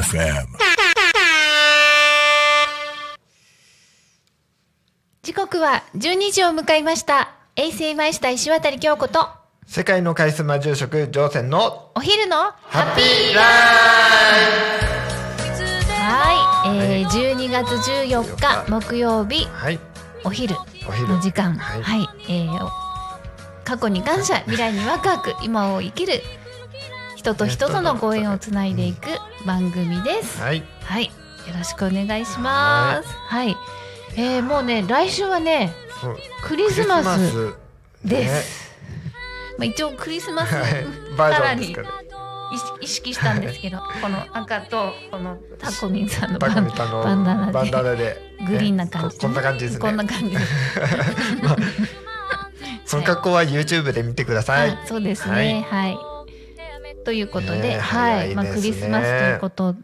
FM. 時刻は12時を迎えました。衛星マイスター石渡京子と世界のカリスマ住職乗船のお昼のハッピーラはい、えー、12月14日木曜日。イはいお昼の時間。ははい。い、えー過去に感謝未来にワクワク今を生きる人と人とのご縁をつないでいく番組です。はい。はい。よろしくお願いします。はい、えー、もうね来週はねクリスマスです、まあ、一応クリスマス バージョンですかね意識したんですけどこの赤とこのタコミンさんのバンバンダナで。バンダナで。グリーンな感じ。でねここんな感じですね。こんな感じです。その格好は YouTube で見てください。あそうですね。はい、ということで、ねはい、まあクリスマスということ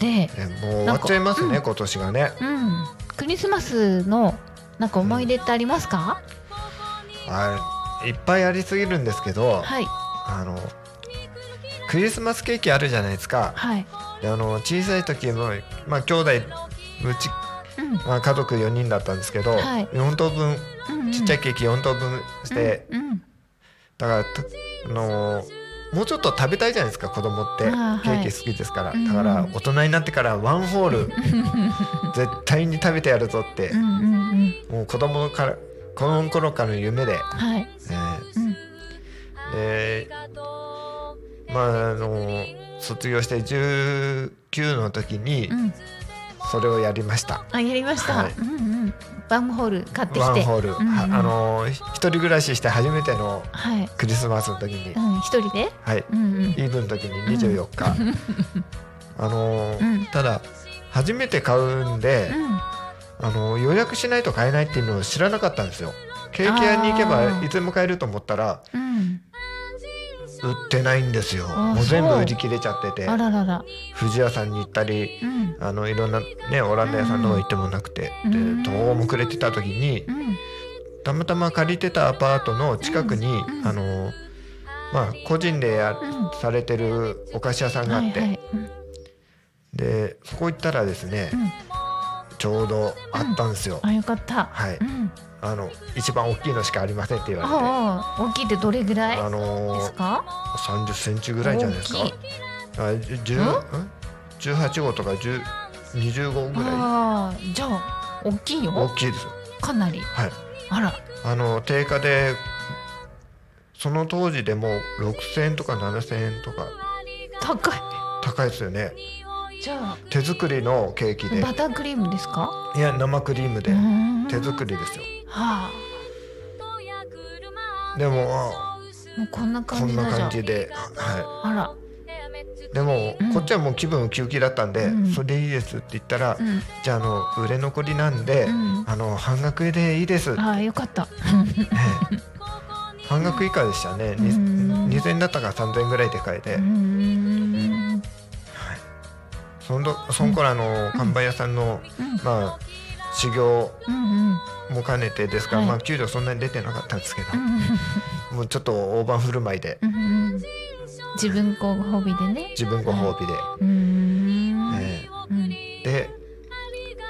でねもう終わっちゃいますね今年がね。うん。クリスマスのなんか思い出ってありますか、あいっぱいありすぎるんですけどはい。あのクリスマスケーキあるじゃないですか。はい。であの小さい時もまあ兄弟うちうん。まあ、家族4人だったんですけど、はい。4等分うんうん。ちっちゃいケーキ4等分して、うんうん。だからたあのーもうちょっと食べたいじゃないですか子供って。ケあーキ好きですから、うんだから大人になってからワンホール 絶対に食べてやるぞって。う、んうんうん。もう子供からこの頃からの夢で、はい。えうん。ーでまああのー卒業して19の時にうん。それをやりました。あやりました、はい。うんうん。バンホール買ってきて。ワンホール、うんうんはあのー一人暮らしして初めてのはい。クリスマスの時に、うん一人で？はい、うんうん。イーブンの時に24日、あのーうん。ただ初めて買うんで、あのー予約しないと買えないっていうのを知らなかったんですよ。ケーキ屋に行けあばー。いつでも買えると思ったらうんうん売ってないんですよ。もう全部売り切れちゃってて。あららら。富士屋さんに行ったりうん。あのいろんなねオランダ屋さんの方行ってもなくて、うん。でどうもくれてた時にうん。たまたま借りてたアパートの近くに、うん。あのまあ個人でや、うん。されてるお菓子屋さんがあって、はいはい。うん。でそこ行ったらですね、うん。ちょうどあったんですよ、あよかった。はい。うんあの一番大きいのしかありませんって言われて。あ、ああ大きいってどれぐらいでのー、すか？30センチぐらいじゃないですか。あじゅうん？ん？18号とか10 20号ぐらああじゃあ大きいい大よきいです。かなり。はい。あら。あの定価でその当時でも6000円とか7000円とか。高い。高いですよね。じゃ手作りのケーキで。あバタークリームですか？いや生クリームで。手作りですよはでもあもうこんなこんな感じだじゃ感じで。はあら。いでも、うんこっちはもう気分ウキウキだったんで、うん。それでいいですって言ったら、うん。じゃああの売れ残りなんで、うん。あの半額でいいです、ああよかった。ええ。半額以下でしたね、にうん。2000円だったから3000円ぐらいで買えて、うーんそのその頃あの看板屋さんの、うん。まあ修行うんうん。も兼ねてですか。ら、はい。まあ給料そんなに出てなかったんですけど、うんもうちょっと大盤振る舞いで。うんうん自分ご褒美でね。自分ご褒美で、うーんえうん。えで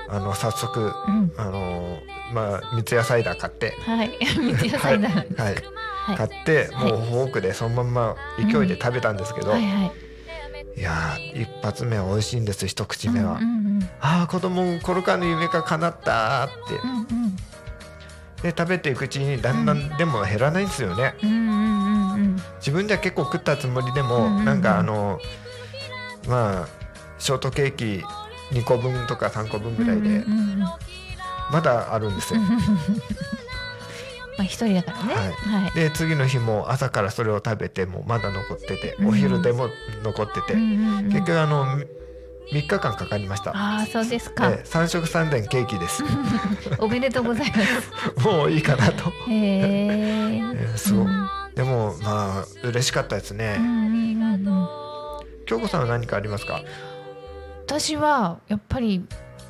あの早速、うん。あのまあ三ツ矢サイダー買って、はい。三ツ矢サイダー。はい。はい。買ってもうフォークでそのまんま勢いで食べたんですけど、はいはい。いやー一発目は美味しいんです一口目は、うんうんああ子供コロカの夢が叶ったーって、うんうん。で食べていくうちにだんだんでも減らないんですよね、うんうんうんうん。自分では結構食ったつもりでも、うんうんうん。なんかあのまあショートケーキ2個分とか3個分ぐらいでうんうんうん。まだあるんですよ、まあ一人だからね。はい。はい。で次の日も朝からそれを食べてもまだ残ってて、うん。お昼でも残ってて、うんうんうん。結局あの3日間かかりました、ああそうですか。で3食3膳ケーキです。おめでとうございます。もういいかなと、へえ えーそう。でもまあ嬉しかったですね、京子さんは何かありますか？私はやっぱり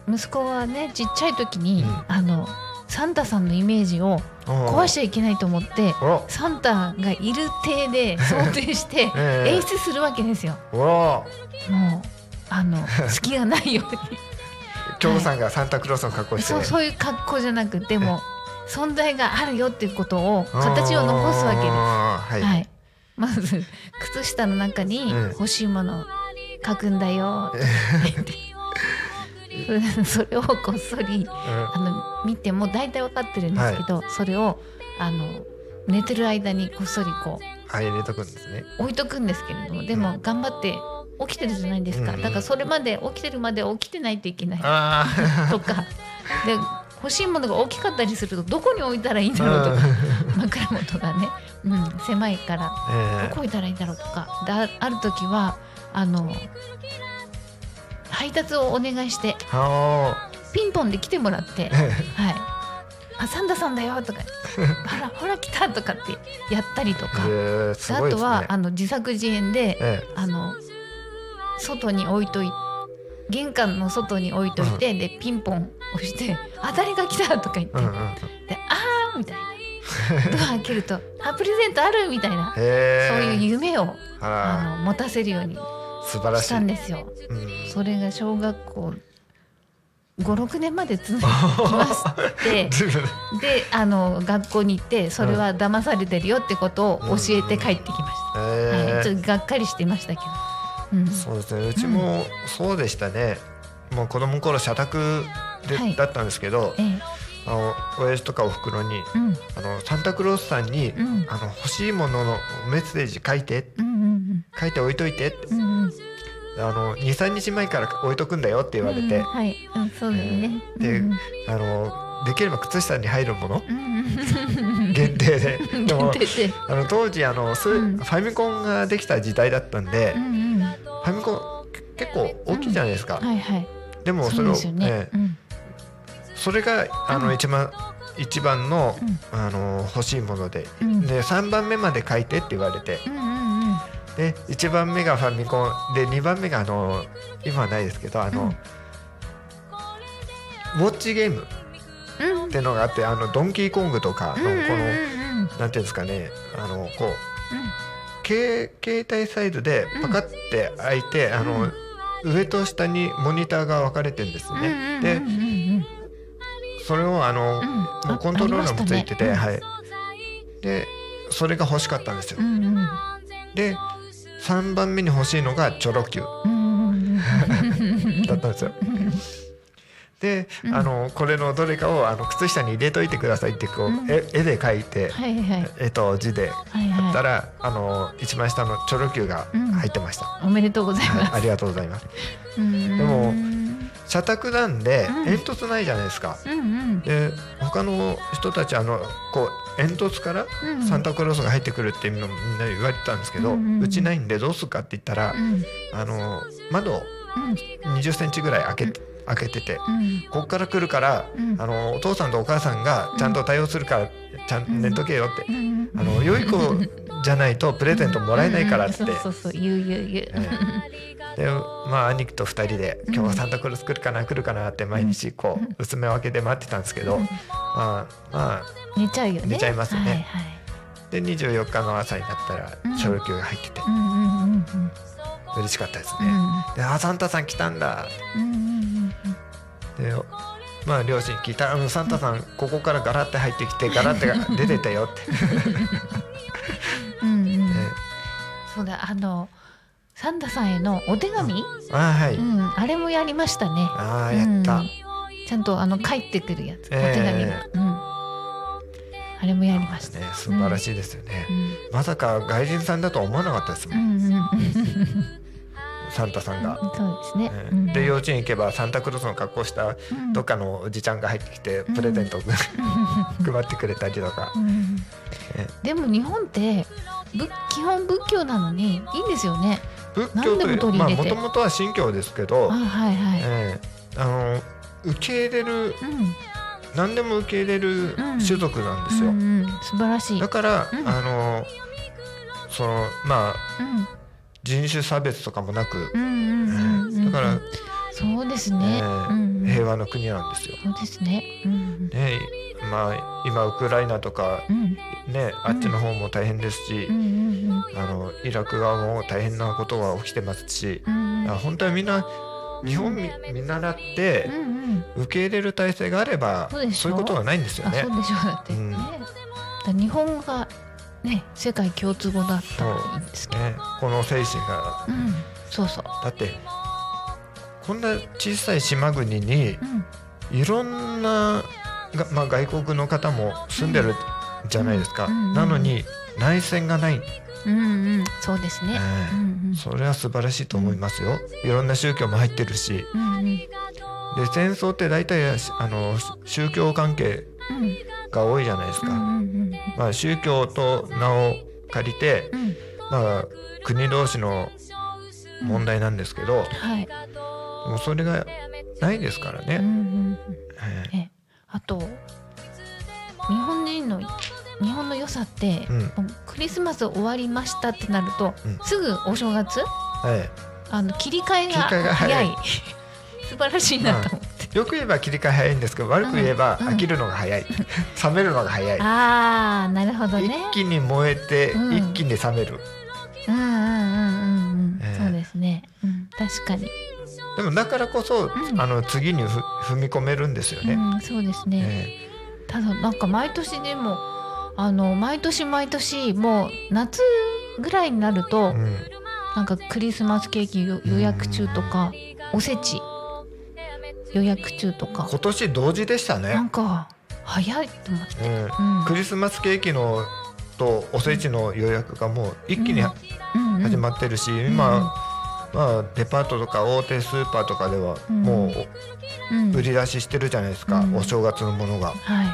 息子はねちっちゃい時に、うん。あのサンタさんのイメージを壊しちゃいけないと思ってサンタがいる体で想定してええ演出するわけですよ。もうあの隙がないように。京子さんがサンタクロースの格好して、そうそういう格好じゃなくても存在があるよっていうことを形を残すわけで。す。はい、はい、まず靴下の中にうん。欲しいものを書くんだよ。って言ってそれをこっそりあの見ても大体分かってるんですけど、それをあの寝てる間にこっそりこはい入れとくんですね。う置いとくんですけれどもでも頑張って起きてるじゃないですか、うん。だからそれまで起きてるまで起きてないといけない。あ とか。で欲しいものが大きかったりするとどこに置いたらいいんだろうとか。枕元がね、うん、狭いから。あ、え。どこ置いたらいいんだろうとか。であある時はあの配達をお願いして。ピンポンで来てもらって。あはい。あ、サンタさんだよとか、ほら、ほら来たとかってやったりとか。えー、ね。あとは、あの自作自演で、え。あの。外に置いとい玄関の外に置いといて、で、ピンポン押して、あ、誰が来た？とか言って、えうんうん。で、あーみたいな。ドア開けると、あ、プレゼントある？みたいな。へそういうえ夢を、ああの、持たせるようにししたいんですよ。うん。それが小学校。5、6年まで続きまして。であの学校に行ってそれは騙されてるよってことを教えて帰ってきました、えはい、ちょっとがっかりしてましたけど、うん、そうですね。うちもそうでしたね、もう子供の頃社宅で、はい。だったんですけどええ。あの親父とかおふくろにうん。あのサンタクロースさんに、うん。あの欲しいもののメッセージ書いてうんうん書いて置いといてってうんうん。うんあの23日前から置いとくんだよって言われて、うんはい、うん、そうですね、えーでうんあのできれば靴下に入るもの。うんうん。限定で。でもあの当時あのス、うん。ファミコンができた時代だったんで、うんァミコン結構大きいじゃないですか、はいはい。でもそれをそね、それがあの、うん。一番一番の,、うん。あの欲しいもので、うん。で3番目まで書いてって言われて。で1番目がファミコン。で2番目があの今はないですけどあの、うん。ウォッチゲームうん。っていうのがあってあのドンキーコングとかのこの、なんていうんですかね。あのこう携携帯サイズでパカって開いて、あの上と下にモニターが分かれてるんですうんね。うんでうんうんそれをあの、コントローラーもついてて、あありましたはい。でそれが欲しかったんですよう。んうんで3番目に欲しいのがチョロ Q うんうんうん だったんですよ。で、うん。あのこれのどれかをあの靴下に入れといてくださいってこう、うん絵絵で描いて、はいはい絵と字ではいはやったら、あの一番下のチョロ Q が入ってました。いおめでとうございます。ありがとうございます。ででも社宅なんでうん。煙突ないじゃないですか。うんうん。で他の人たちあのこう煙突からうんサンタクロースが入ってくるっていうのみんな言われてたんですけど、ううんうん。ちないんでどうするかって言ったら、うん。あの窓をうん。20センチぐらい開けて開けてて、うん。ここから来るから、うん。あのお父さんとお母さんがちゃんと対応するから、ちゃんと寝とけよって、うん。あの良い子じゃないとプレゼントもらえないからって。そうそう言う言う言う。えでまあ兄貴と2人で今日はサンタクロース来るかな来るかなって毎日こう薄め分けで待ってたんですけど、うん。まあまあ寝ちゃうよね。寝ちゃいますね。はいはい。で24日の朝になったらうん。小休が入ってて。うんうんうんうん。嬉しかったですね。うん。であサンタさん来たんだうんでまあ両親に聞いたらうんサンタさんここからガラッて入ってきてガラッてが 出てたよって、うんうん。うんえ。そうだあのサンタさんへのお手紙？あはい、うんあれもやりましたね。ああやった、うん。ちゃんとあの帰ってくるやつおえ。え手紙がうん。あれもやりました。ね素晴らしいですよね、うん。まさか外人さんだとは思わなかったですも、うんん。うんうん サンタさんが。そうですね。で幼稚園行けばサンタクロースの格好したうん。どっかのおじちゃんが入ってきてプレゼントを 配ってくれたりとか、でも日本ってぶ基本仏教なのにいいんですよね。仏教というまあもともとは神教ですけどあ、はいはい。ええ。あの受け入れるうん。何でも受け入れるうん。種族なんですよ、うんうん。素晴らしい。だから、うん。あのそのまあうん人種差別とかもなく、だからそうですね。平和の国なんですよ。そうですね。うんねまあ今ウクライナとかうん。ねあっちの方も大変ですしあのイラク側も大変なことが起きてますし、本当はみんな日本見見習って受け入れる体制があればそういうことはないんですよね。あそう。でしょう。だって、うん。ね日本語がね世界共通語だったらいいんですけど。ね。この精神が。うん。そうそう。だってこんな小さい島国にうんいろんなが、まあ、外国の方も住んでるじゃないですか、なのに内戦がない、うんうん。そうですね、それは素晴らしいと思いますよ、いろんな宗教も入ってるし。うんうん。で戦争って大体あの宗教関係うんが多いじゃないですか、まあ、宗教と名を借りて、まあ、国同士の問題なんですけど、はい、もうそれがないですからね、あと日本人の日本の良さって、うん。クリスマス終わりましたってなると、うん。すぐお正月？はいあの切り替えが早い。早い。素晴らしいなと思って、よく言えば切り替え早いんですけど悪く言えばうん飽きるのが早い、冷めるのが早い、ああなるほどね。一気に燃えて、うん。一気に冷める。うんうんうんうんうん、ええ。そうですね、うん、確かに、でもだからこそ、ん。あの次にふ踏み込めるんですよね、うん、そうですね、えただなんか毎年でもあの毎年毎年もう夏ぐらいになるえと、うん。なんかクリスマスケーキ予予約中とか、おせち予約中とか。今年同時でしたね。なん、か早いと思って、うん。うん。クリスマスケーキのとおせちの予約がもう一気に始まってるし、今、まあ、デパートとか大手スーパーとかではうん。もうん。う売り出ししてるじゃないですか、うん。お正月のものが。は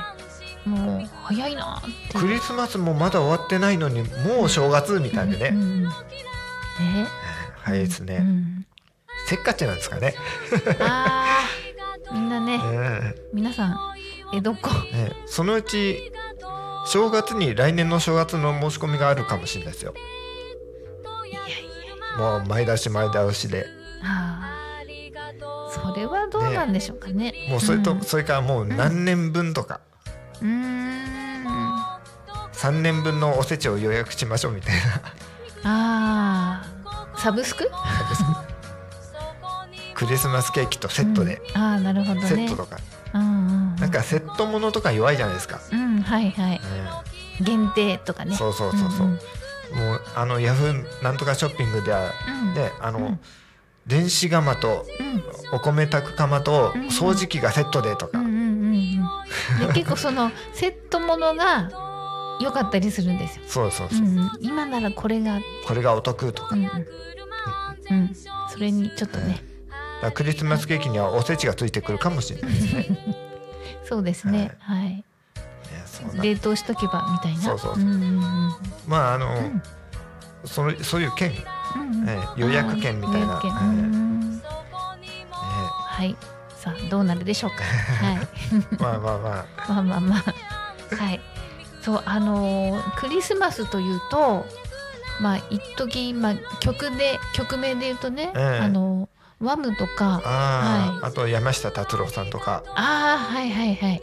い。もう早いなって。クリスマスもまだ終わってないのにもうお正月みたいでね、うんうん。ね。早いですね、うん。せっかちなんですかね、あーみんなねえ。皆さん江戸っ子。そのうち正月に来年の正月の申し込みがあるかもしれないですよ。もう前出し前倒しで。あーそれはどうなんでしょうかね。もうそれと、うん。それからもう何年分とか、うーん。3年分のおせちを予約しましょうみたいな。あーサブスククリスマスケーキとセットで、うん、ああなるほどね。セットとか。うんうんうん。なんかセットものとか弱いじゃないですか、うんはいはい。え限定とかね。そうそうそうそう。うんもうあのヤフーなんとかショッピングではうん。ねあの、うん。電子釜とうん。お米炊く釜とうん掃除機がセットでとか、うんうんうんうん。で結構そのセットものが良かったりするんですよ、そうそうそう、うんうん、今ならこれがこれがお得とか,、うんうん、うん、それにちょっとね。らクリスマスケーキにはおせちがついてくるかもしれないですね。そうですね。はい、ねそんな冷凍しとけばみたいな。そうそうそう。うんうんうんまああの、ん。そのそういう券、ね、うんうん。ええ予約券みたいな。はい。さあどうなるでしょうか。はい。まあまあまあ。まあまあまあ。はい。そうあのークリスマスというとまあ一時まあ曲で曲名で言うとね、ええ。あのワムとかあー、はあと山下達郎さんとか、ああはいはいはい。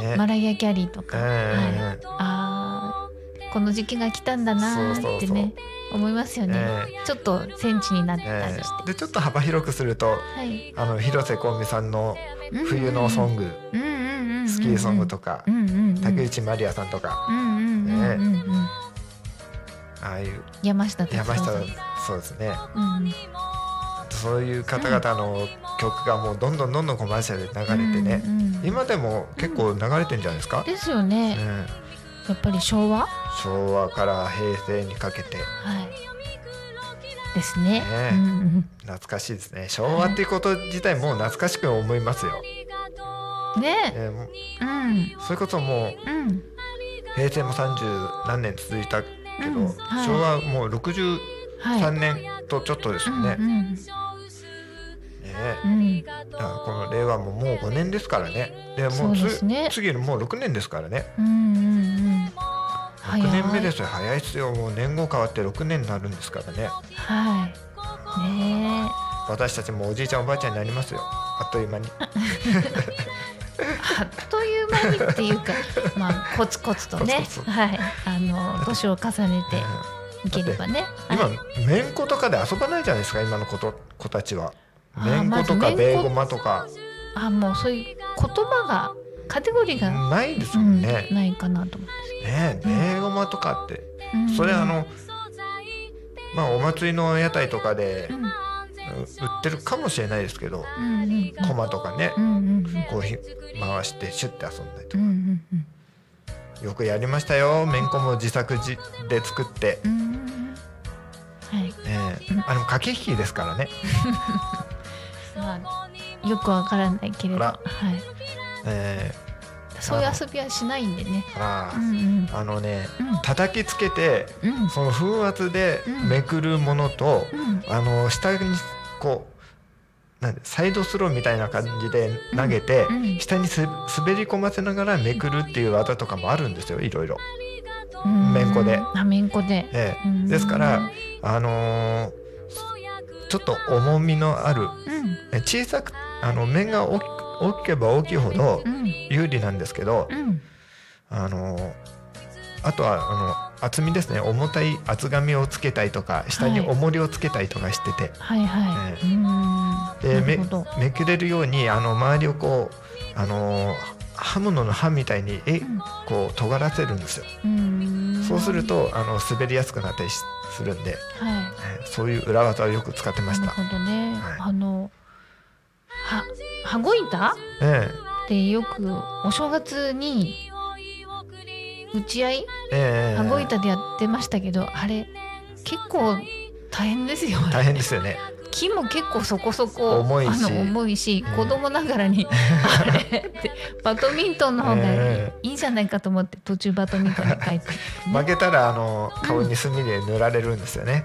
ね。マライア・キャリーとか、はい、ええあーこの時期が来たんだなーってね思いますよね、えちょっと戦地になったりえして、えでちょっと幅広くするとはい。あの広瀬香美さんの冬のソング、スキーソングとか、竹内まりやさんとか、ああいう。山下山下そうですね。うんそういう方々の曲がもうどんどんどんどんコマーシャルで流れてね、うんうん、今でも結構流れてんじゃないですか、うん、ですよね、ね、やっぱり昭和？昭和から平成にかけて。はい。ですね、ね。うんうん、懐かしいですね。昭和っていうこと自体もう懐かしく思いますよ、ね。えー、うん、それこそもう、うん、平成も三十何年続いたけど、うん。はい、昭和もう60 3年とちょっとですよね。は、だからこの令和ももう5年ですからね。でもうつ、ね、次もう6年ですからね、うんうんうん、6年目ですよ。早い。ですよ。もう年号変わって6年になるんですからね。はい。ね私たちもおじいちゃんおばあちゃんになりますよ。あっという間に。あっという間にっていうかまあコツコツとね。はい。あの年を重ねて、うん。いければね。今はい。めんことかで遊ばないじゃないですか今の子と子たちは。めんことかベーゴマとか。あもうそういう言葉がカテゴリーが、ないですうんもんね、ないかなと思うんですねベーゴマとかって。うん。それあのまあお祭りの屋台とかでうん。売ってるかもしれないですけどうんうんコマとかね。うんうんこうひ回してシュッて遊んだりとうんうかんうん。よくやりましたよめんこも自作自で作って、うんええあの駆け引きですからね、まあよくわからないけれど、あはらい、えそういう遊びはしないんでね。えあうんうん。らあのねうん。叩きつけてうん。その風圧でうん。めくるものと、うん。あの下にこうなんでサイドスローみたいな感じで投げて、うん。下にす滑り込ませながらめくるっていう技とかもあるんですよいろいろ。うん。めんこで。あめんこで。ええ。うん。ですからあのーちょっと重みのあるうん。え小さくあの面が大き大きければ大きいほどうん。有利なんですけど、うん。あのあとはあの厚みですね。重たい厚紙をつけたりとか下にはい重りをつけたりとかしてて、はいはい。でめ。めくれるようにあの周りをこうあの刃物の刃みたいにえうん。こう尖らせるんですよ。うんそうするとあの滑りやすくなったりしするんで、はい。えそういう裏技をよく使ってました。なるほどね。はいあのは羽子板？えってよくお正月に打ち合い？えええ羽子板でやってましたけど、あれ結構大変ですよ。大変ですよね。木も結構そこそこ重いし。あの重いし、うん。子供ながらに あれってバドミントンの方がえ。いいんじゃないかと思って途中バドミントンに帰って、負けたらあの顔に墨で塗られるんですよね。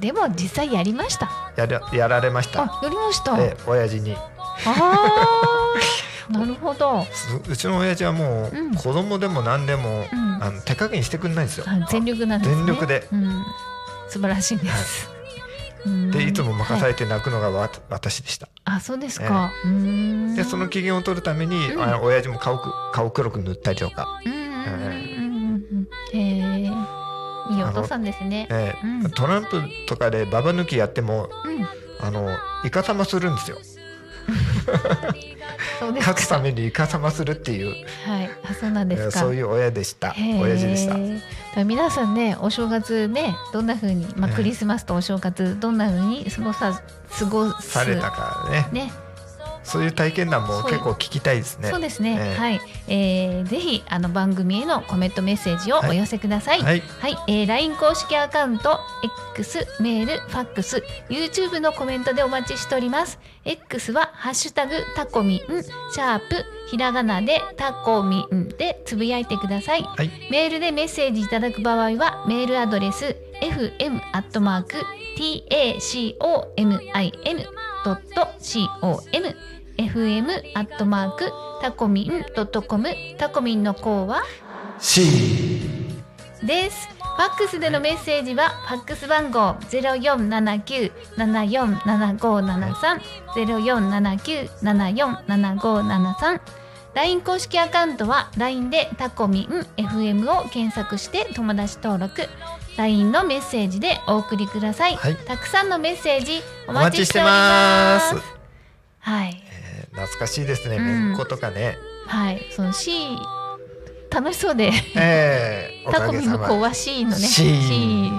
でも実際やりました。やるやられました。あやりました、ええ親父に。あー。なるほど。すうちの親父はもう、うん。子供でも何でも、うん。あの手加減してくれないんですよ。あ全力なんですね。全力で。うん、素晴らしいです、うんでいつも任さはいれて泣くのがわ、私でした。あそうですか、でその機嫌を取るために、うん。あの親父も顔く顔黒く塗ったりとか、へえ。いいお父さんですね。ええうん。トランプとかでババ抜きやってもうん。あのイカサマするんですよ。勝つためにイカサマするっていう、はい、あそうなんですか。そういう親でした。親父でした。皆さんね、お正月ね、どんな風に、まあ、ええクリスマスとお正月、どんな風に過ごさ、過ごす。されたからね。ね、そういう体験談も結構聞きたいですね。そうですね。ええはい、えーぜひ、あの番組へのコメントメッセージをお寄せください。はい。はい、えー、LINE 公式アカウント X メールファックス YouTube のコメントでお待ちしております X はハッシュタグタコミンシャープひらがなでタコミンでつぶやいてくださいはい。メールでメッセージいただく場合はメールアドレス fm アットマーク tacomin.com fm アットマークタコミンドットコムタコミンの項は？C。です。ファックスでのメッセージはファックス番号ゼロ四七九七四七五七三ゼロ四七九七四七五七三 LINE 公式アカウントは LINE でタコミン FM を検索して友達登録 LINE のメッセージでお送りください、はい。たくさんのメッセージおお待待ちしてまます。す。はい。えー懐かしいですね。うん。めんことかね。はい。その C 楽しそうで。ええ おタコミンの子は C のね C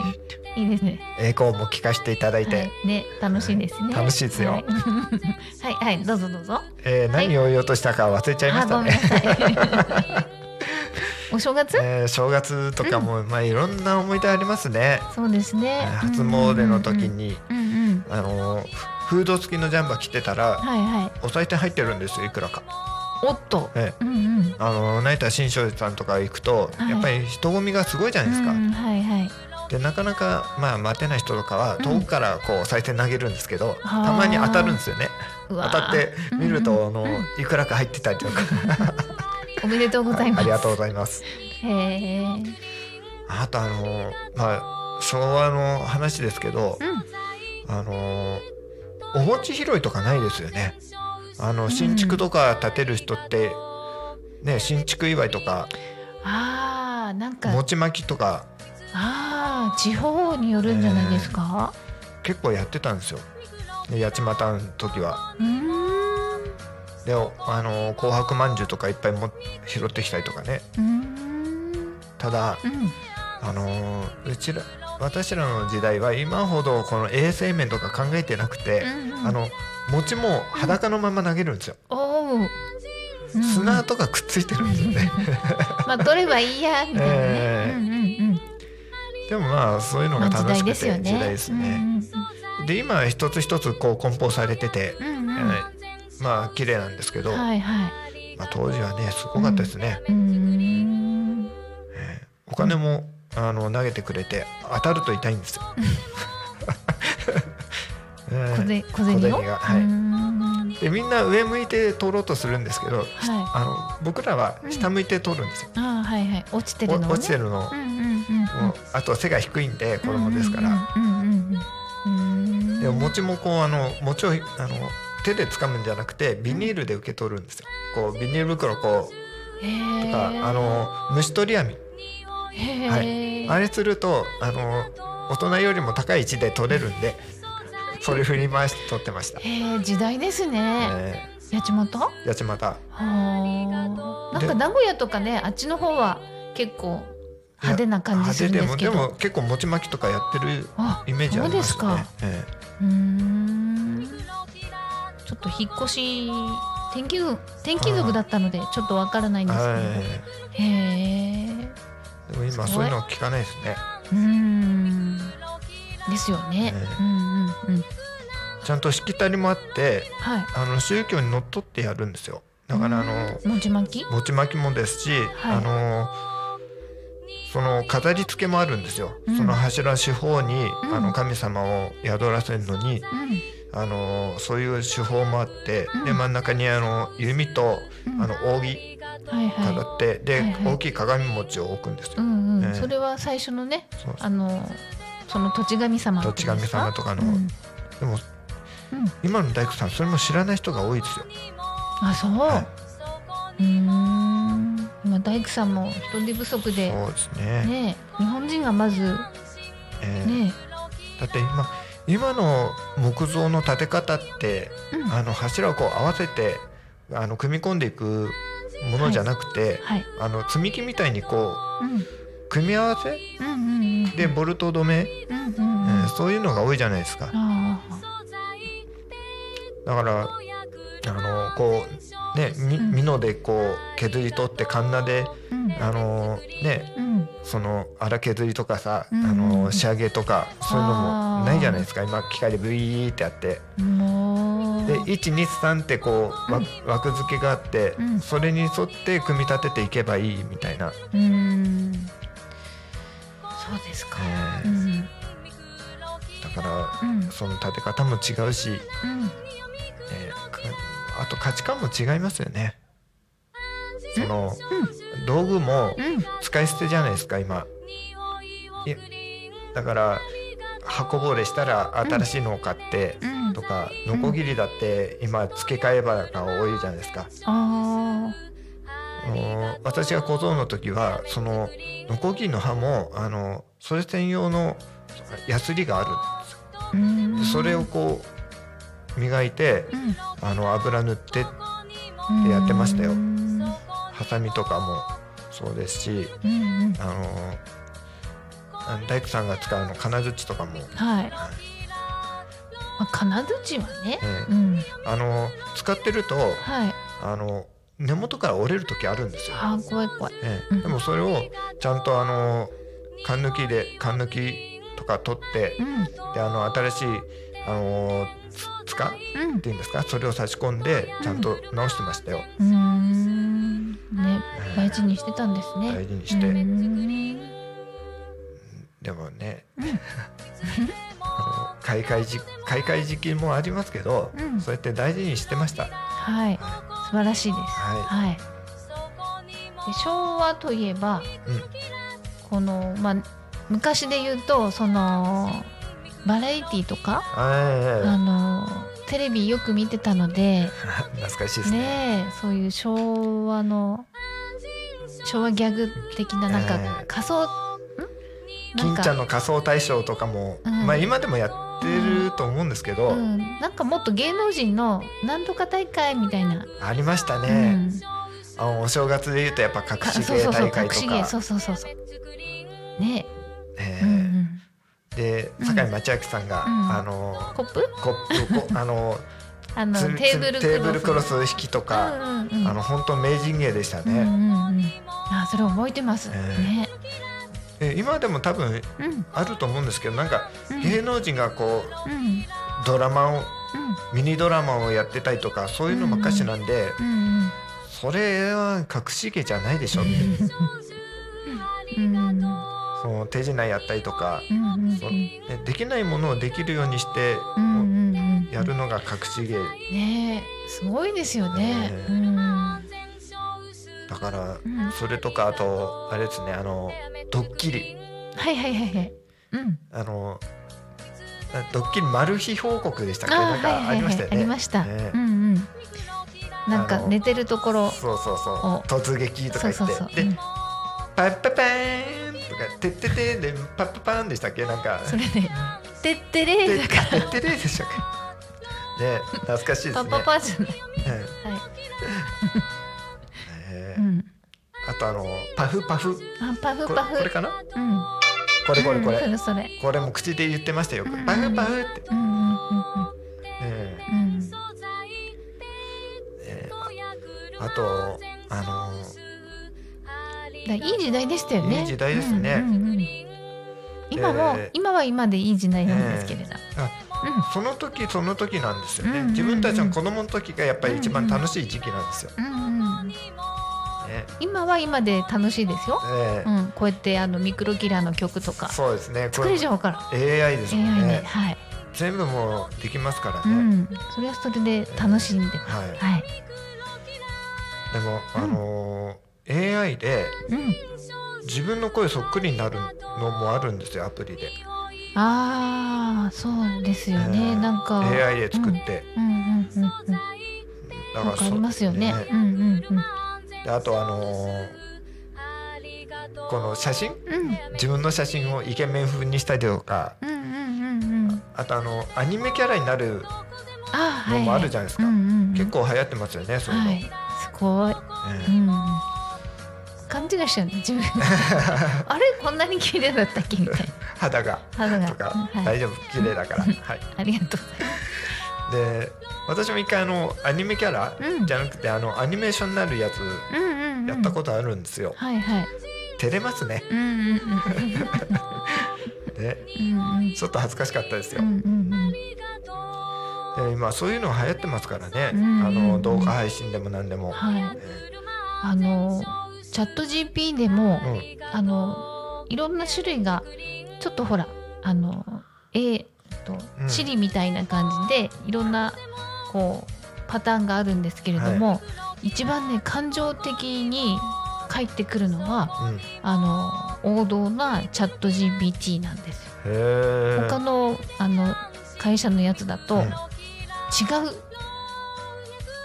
いいですね。栄光も聞かせていただいて、はい、ね楽しいですね。楽しいですよ。はい、はい、はい。どうぞどうぞ。えー何を言おうとしたか忘れちゃいましたね。お正月？えー正月とかも、まあいろんな思い出ありますね。そうですね。初詣の時に、うんうん。うんうん。あのーフード付きのジャンバー着てたら、はいはい。お賽銭入ってるんですよいくらか。おっと。えうんうん。あの成田新勝寺さんとか行くと、はいやっぱり人混みがすごいじゃないですか。うんはいはい。でなかなかまあ待てない人とかはうん遠くからこう賽銭投げるんですけど、はあたまに当たるんですよね。当たって見ると、うんあのいくらか入ってたりとかおめでとうございます。ありがとうございます。へ。あとあのまあ昭和の話ですけど、あのお餅拾いとかないですよね。あの新築とか建てる人って、ね新築祝いとかああなんか。餅巻きとか。ああ地方によるんじゃないですか、結構やってたんですよ。で八街の時は。うーんであの紅白まんじゅうとかいっぱいも拾ってきたりとかね。うーん。ただうん。あのうちら私らの時代は今ほどこの衛生面とか考えてなくて、うんうん。あの餅も裸のまま投げるんですよ、うんうん。砂とかくっついてるんですよね。まあ取ればいいやみたいなね、ええ。うんうんうん。でもまあそういうのが楽しくてですよね時代ですね、で今は一つ一つこう梱包されてて、うんうん。うんえ。ーまあ綺麗なんですけど、うんはいはい。まあ、当時はねすごかったですね、うーん。えーお金もあの投げてくれて当たると痛いんですよ。えー小銭がはい。でみんな上向いて取ろうとするんですけど、はい。あの僕らは下向いて取るんですよ。あーはいはい。落ちてるのをね。お落ちてるのを、うんうんうんあと背が低いんで子供ですから、うんうんうんうんうん。でも餅もこうあの餅をあの手で掴むんじゃなくてビニールで受け取るんですよ。こうビニール袋こう。とかあの虫取り網。へはーい。あれするとあの大人よりも高い位置で取れるんでそれ振り回して取ってました。時代ですね。え八街？ー、八街。はあなんか名古屋とかねあっちの方は結構派手な感じするんですけど。でもでも結構餅巻きとかやってるあイメージありますよね。そうえ。うーんちょっと引っ越し天気族天気族だったのでちょっとわからないんえですはい。けど、へえでも今そういうの聞かないですね。うーん。ですよね、ねうんうんうん。ちゃんとしきたりもあってはい。あの宗教にのっとってやるんですよ。だからあの餅巻き？餅巻きもですし、はい。あのその飾り付けもあるんですよ。うん。その柱四方に、うん。あの神様を宿らせるのに、うんあのそういう手法もあって、うん。で真ん中にあの弓と、うん。あの扇はいはい。飾って、で、はいはい。大きい鏡餅を置くんですよ。うんうん、ええ。それは最初のねあのその土地神様土地神様とかの。うん。でもうん。今の大工さんそれも知らない人が多いですよ。あそう、はうーん。今大工さんも人手不足で。そうですね。ね日本人がまずえーねだって今今の木造の建て方って、うん。あの柱をこう合わせてあの組み込んでいくものじゃなくて、はい、あの積み木みたいにこうん、う組み合わせうんうんうんでボルト止め、うんうんうん。えーそういうのが多いじゃないですか。あだからあのこうね美濃でこう削り取ってカンナであのねうん。その荒削りとかさ、うん。あの仕上げとかそういうのもないじゃないですか。今機械でブイーってやって。で123ってこう枠付けがあって、うん。それに沿って組み立てていけばいいみたいな、うーん。そうですか、だからうん。その立て方も違うし、と価値観も違いますよね。その道具もうん使い捨てじゃないですか今。いだから箱ぼれしたら新しいのを買ってうんとかノコギリだって今付け替え刃が多いじゃないですか。ああの私が小僧の時はそのノコギリの刃もあのそれ専用のヤスリがあるんですよ。それをこう磨いてうんあの油塗ってうんやってましたようんハサミとかもそうですしうんうんあの大工さんが使うの金槌とかも、はい。まあ、金槌はね。ええうん。あの使ってるとはい。あの根元から折れる時あるんですよ。あー、怖い怖い。うんええでもそれをちゃんとあの缶抜きで缶抜きとか取ってうん。であの新しいあのつつかうんっていうんですか？それを差し込んでちゃんと直してましたよ。うーん。ね、ええ大事にしてたんですね。大事にしてでもね あの買い替え時買い替え時期もありますけど、うんそうやって大事にしてました。はい。素晴らしいです。ははい。で昭和といえば、うんこのまあ昔で言うとそのバラエティとか、い。えあのテレビよく見てたので 懐かしいですね。ねえそういう昭和の昭和ギャグ的ななんかええ。仮想、ん？なんか金ちゃんの仮装大賞とかも、うん。まあ今でもやってると思うんですけど、うん、なんかもっと芸能人のなんとか大会みたいな、ありましたうね、ん、あのお正月で言うとやっぱ隠かし芸そうそうそう大会とか。そうそうそうそう。ねえ。え、うんうん、でうん。堺町明さんが、うん。あのコップ？コップこ あのあのつテーブルつテーブルクロスス引きとか、うんうんうん。あの本当名人芸でしたうんうね、んうん。あそれ覚えてます、ええね。で今でも多分うん。あると思うんですけどなんかうん。芸能人がこううん。ドラマをうん。ミニドラマをやってたりとかそういうのばっかしなんで、うんうんそれは隠し芸じゃないでしょうん。うんその手品やったりとか、うんうんそねできないものをできるようにしてうんうんうんやるのが隠し芸。ねえすごいですよね。ねえ。うん。だからうん。それとかあとあれですねあのドッキリ。はいはいはいはい。うん。あのドッキリマル秘報告でしたっけ？あなんかありましたよね。ありました。ねうんうん。なんか寝てるところ。そうそうそう。突撃とかそうそうそう。言ってでうん。パッパパーンとかてっててでパッパパーンでしたっけ？なんかそれね。てってれてーだかてってれでしたっけ？ね懐かしいですら。ね。パパパじゃない。うんはい。えーうん。あとあのパフパフあパフこパフ。これかな？うん。これこれこうんそれ？これも口で言ってましたようんパフパフって。うんうんうんえうんうん。ーえーあとあのだいい時代でしたよね。いい時代ですねうんうんうん今も、えー今は今でいい時代なんですけれど。その時その時なんですよね、うんうんうん自分たちの子供の時がやっぱり一番楽しい時期なんですよ。うん。うんうん。ね今は今で楽しいですよ。えうん。こうやってあのミクロキラーの曲とかそうですねこ作れれちゃうから。AI です AI ねで、はい。全部もうできますからね、うん。それはそれで楽しんでます。はいはい。でも、あのー AI でうん。自分の声そっくりになるのもあるんですよアプリでああ、そうですよね。えーなんか。AI で作って、うん。うんうんうんうん。かりますよね。そううんうんうん。であとあのーこの写真？うん自分の写真をイケメン風にしたりとかうんうんうんうん。あとあのアニメキャラになるのもはい。あるじゃないですか、うんうんうん結構流行ってますよねそういうの、はい。すごい。えうん。勘違いしちゃうね。自分。あれこんなに綺麗だったっけみたいな。え肌が肌が。とか、はい。大丈夫綺麗だから、はい、ありがとう。で私も一回あのアニメキャラうんじゃなくて、あのアニメーションになるやつうんうんうん。やったことあるんですよ、はいはい。照れますねうんうんうん。ねうんうん。ちょっと恥ずかしかったですよ、うんうんうん。で今そういうの流行ってますからね、うんあの動画配信でも何でも、はい。あのチャット GP でも、うん。あのいろんな種類がちょっとほらあの A とうん。シリみたいな感じで、いろんなこうパターンがあるんですけれども、一番ね感情的に返ってくるのはうん、あの王道なチャット GPT なんですよ。他のあの会社のやつだと、うん。違う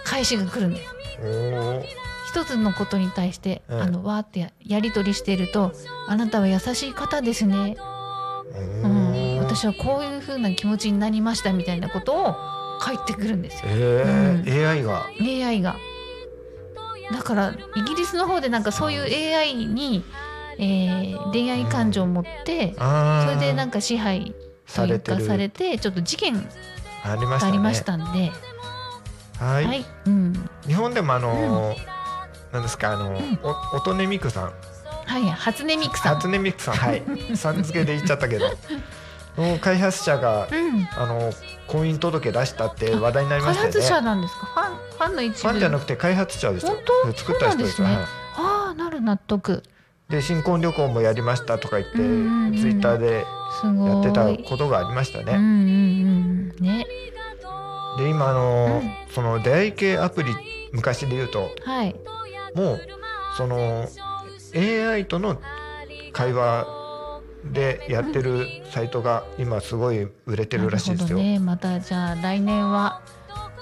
返しが来るんです。一つのことに対して、うんあのわーってややり取りしていると「あなたは優しい方ですね」おうん。ー私はこういう風な気持ちになりましたみたいなことを返ってくるんですよ。えー AI が。AI が。だからイギリスの方でなんかそういう AI に、えー恋愛感情を持って、あー。それでなんか支配というかされてるされてちょっと事件ありましたね。がありましたんで、はい、はい、うん、日本でもあのーなんですかあのー、お音音ミクさんはい、初音ミクさん。初音ミクさんはい さん付けで言っちゃったけど の開発者がうん、あの婚姻届出したって話題になりま開したよね発者なんですか？ファン、ファンの一部。ファンじゃなくて開発者ですよ本当？作った人ですよねはいああ、なる納得。で新婚旅行もやりましたとか言って、うんうんうんツイッターで。やってたことがありましたね、うんうんうん。ね。で今あのーうんその出会い系アプリ昔で言うとはい。もうその AI との会話でやってるサイトが今すごい売れてるらしいですよ。なるほどね。またじゃあ来年は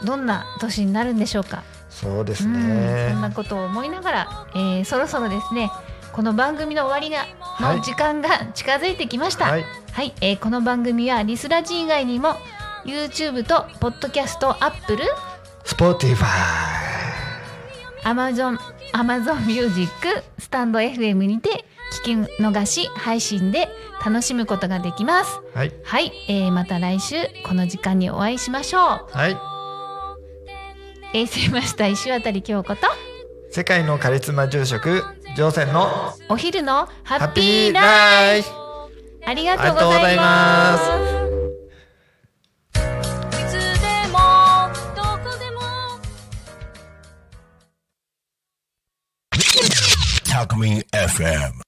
どんな年になるんでしょうか。そうですうんねそんなことを思いながら、えーそろそろですねこの番組の終わりがはいの時間が近づいてきました。ははいい、えーこの番組はリスラジ以外にも YouTube と Podcast、Apple、Spotify Amazon、Amazon Music、スタンド FM にて聞き逃し配信で楽しむことができます。はい。はい、えーまた来週この時間にお会いしましょう。はい。衛星マスター石渡京子と。世界のカリスマ住職乗船のお昼のハハッピーライフ。ありがとうございます。Alchemy FM.